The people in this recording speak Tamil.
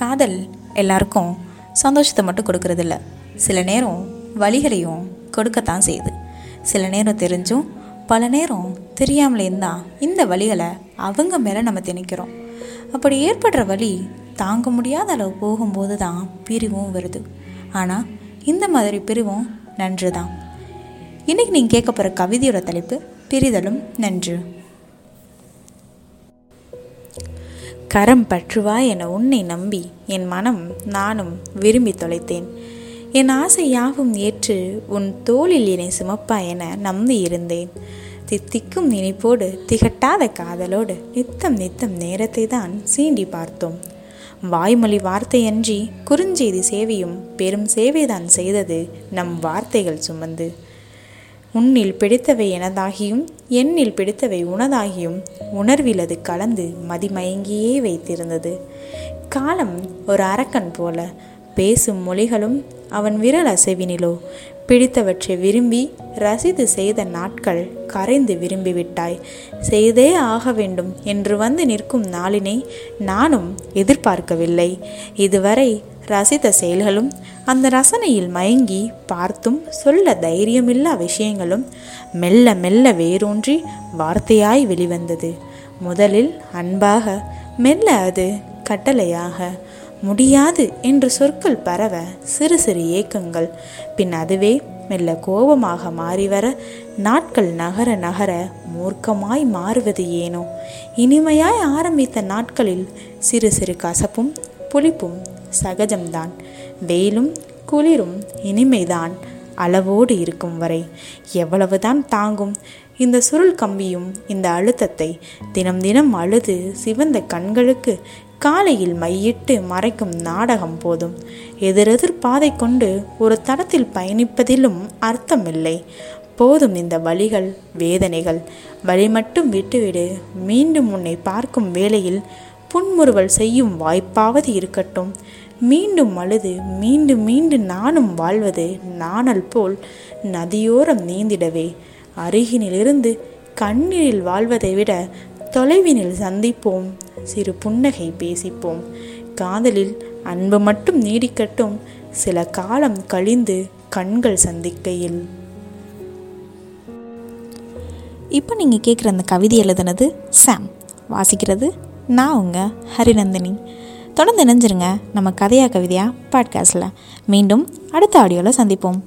காதல் எல்லாருக்கும் சந்தோஷத்தை மட்டும் கொடுக்கறதில்ல. சில நேரம் வழிகளையும் கொடுக்கத்தான் செய்யுது. சில நேரம் தெரிஞ்சும் பல நேரம் தெரியாமலேயும் தான் இந்த வழிகளை அவங்க மேலே நம்ம திணிக்கிறோம். அப்படி ஏற்படுற வழி தாங்க முடியாத அளவு போகும்போது தான் பிரிவும் வருது. ஆனால் இந்த மாதிரி பிரிவும் நன்று தான் இன்றைக்கி நீங்கள் கேட்க போகிற கவிதையோட தலைப்பு பிரிதலும் நன்று. கரம் பற்றுவா என உன்னை நம்பி என் மனம் நானும் விரும்பி தொலைத்தேன். என் ஆசை யாவும் ஏற்று உன் தோளில் என்னை சுமப்பா என நம்பி இருந்தேன். தித்திக்கும் நினைப்போடு திகட்டாத காதலோடு நித்தம் நித்தம் நேரத்தை தான் சீண்டி பார்த்தோம். வாய்மொழி வார்த்தையன்றி குறுஞ்செய்தி சேவையும் பெரும் சேவைதான் செய்தது நம் வார்த்தைகள் சுமந்து. உன்னில் பிடித்தவை எனதாகியும் எண்ணில் பிடித்தவை உனதாகியும். உணர்வில் அது கலந்து மதிமயங்கியே வைத்திருந்தது. காலம் ஒரு அரக்கன் போல. பேசும் மொழிகளும் அவன் விரல் அசைவினிலோ. பிடித்தவற்றை விரும்பி ரசித்து செய்த நாட்கள் கரைந்து விரும்பிவிட்டாய். செய்தே ஆக வேண்டும் என்று வந்து நிற்கும் நாளினை நானும் எதிர்பார்க்கவில்லை. இதுவரை ரசித்த செயல்களும் அந்த ரசனையில் மயங்கி பார்த்தும் சொல்ல தைரியமில்லா விஷயங்களும் மெல்ல மெல்ல வேரூன்றி வார்த்தையாய் வெளிவந்தது. முதலில் அன்பாக மெல்ல அது கட்டளையாக முடியாது என்று சொற்கள் பரவ சிறு சிறு ஏக்கங்கள். பின் அதுவே மெல்ல கோபமாக மாறிவர நாட்கள் நகர நகர மூர்க்கமாய் மாறுவது ஏனோ? இனிமையாய் ஆரம்பித்த நாட்களில் சிறு சிறு கசப்பும் புளிப்பும் சகஜம்தான். வெயிலும் குளிரும் இனிமைதான். அளவோடு இருக்கும் வரை எவ்வளவுதான் தாங்கும். இந்த சுருள் கம்பியும் இந்த அழுத்தத்தை தினம் தினம் அழுது சிவந்த கண்களுக்கு காலையில் மையிட்டு மறைக்கும் நாடகம் போதும். எதிரெதிர் பாதை கொண்டு ஒரு தடத்தில் பயணிப்பதிலும் அர்த்தமில்லை. போதும் இந்த வழிகள் வேதனைகள். வழி மட்டும் விட்டுவிடு. மீண்டும் உன்னை பார்க்கும் வேளையில் புன்முறுவல் செய்யும் வாய்ப்பாவது இருக்கட்டும். மீண்டும் அழுது மீண்டும் மீண்டும் நானும் வாழ்வது நாணல் போல் நதியோரம் நீந்திடவே. அருகினிலிருந்து கண்ணீரில் வாழ்வதை விட தொலைவினில் சந்திப்போம் சிறு புன்னகை பேசிப்போம். காதலில் அன்பு மட்டும் நீடிக்கட்டும் சில காலம் கழிந்து கண்கள் சந்திக்கையில். இப்போ நீங்கள் கேட்குற அந்த கவிதை எழுதுனது சாம். வாசிக்கிறது நான் உங்கள் ஹரிநந்தினி. தொடர்ந்து இணைஞ்சிருங்க நம்ம கதையா கவிதையா பாட்காஸ்டில் மீண்டும் அடுத்த ஆடியோவில் சந்திப்போம்.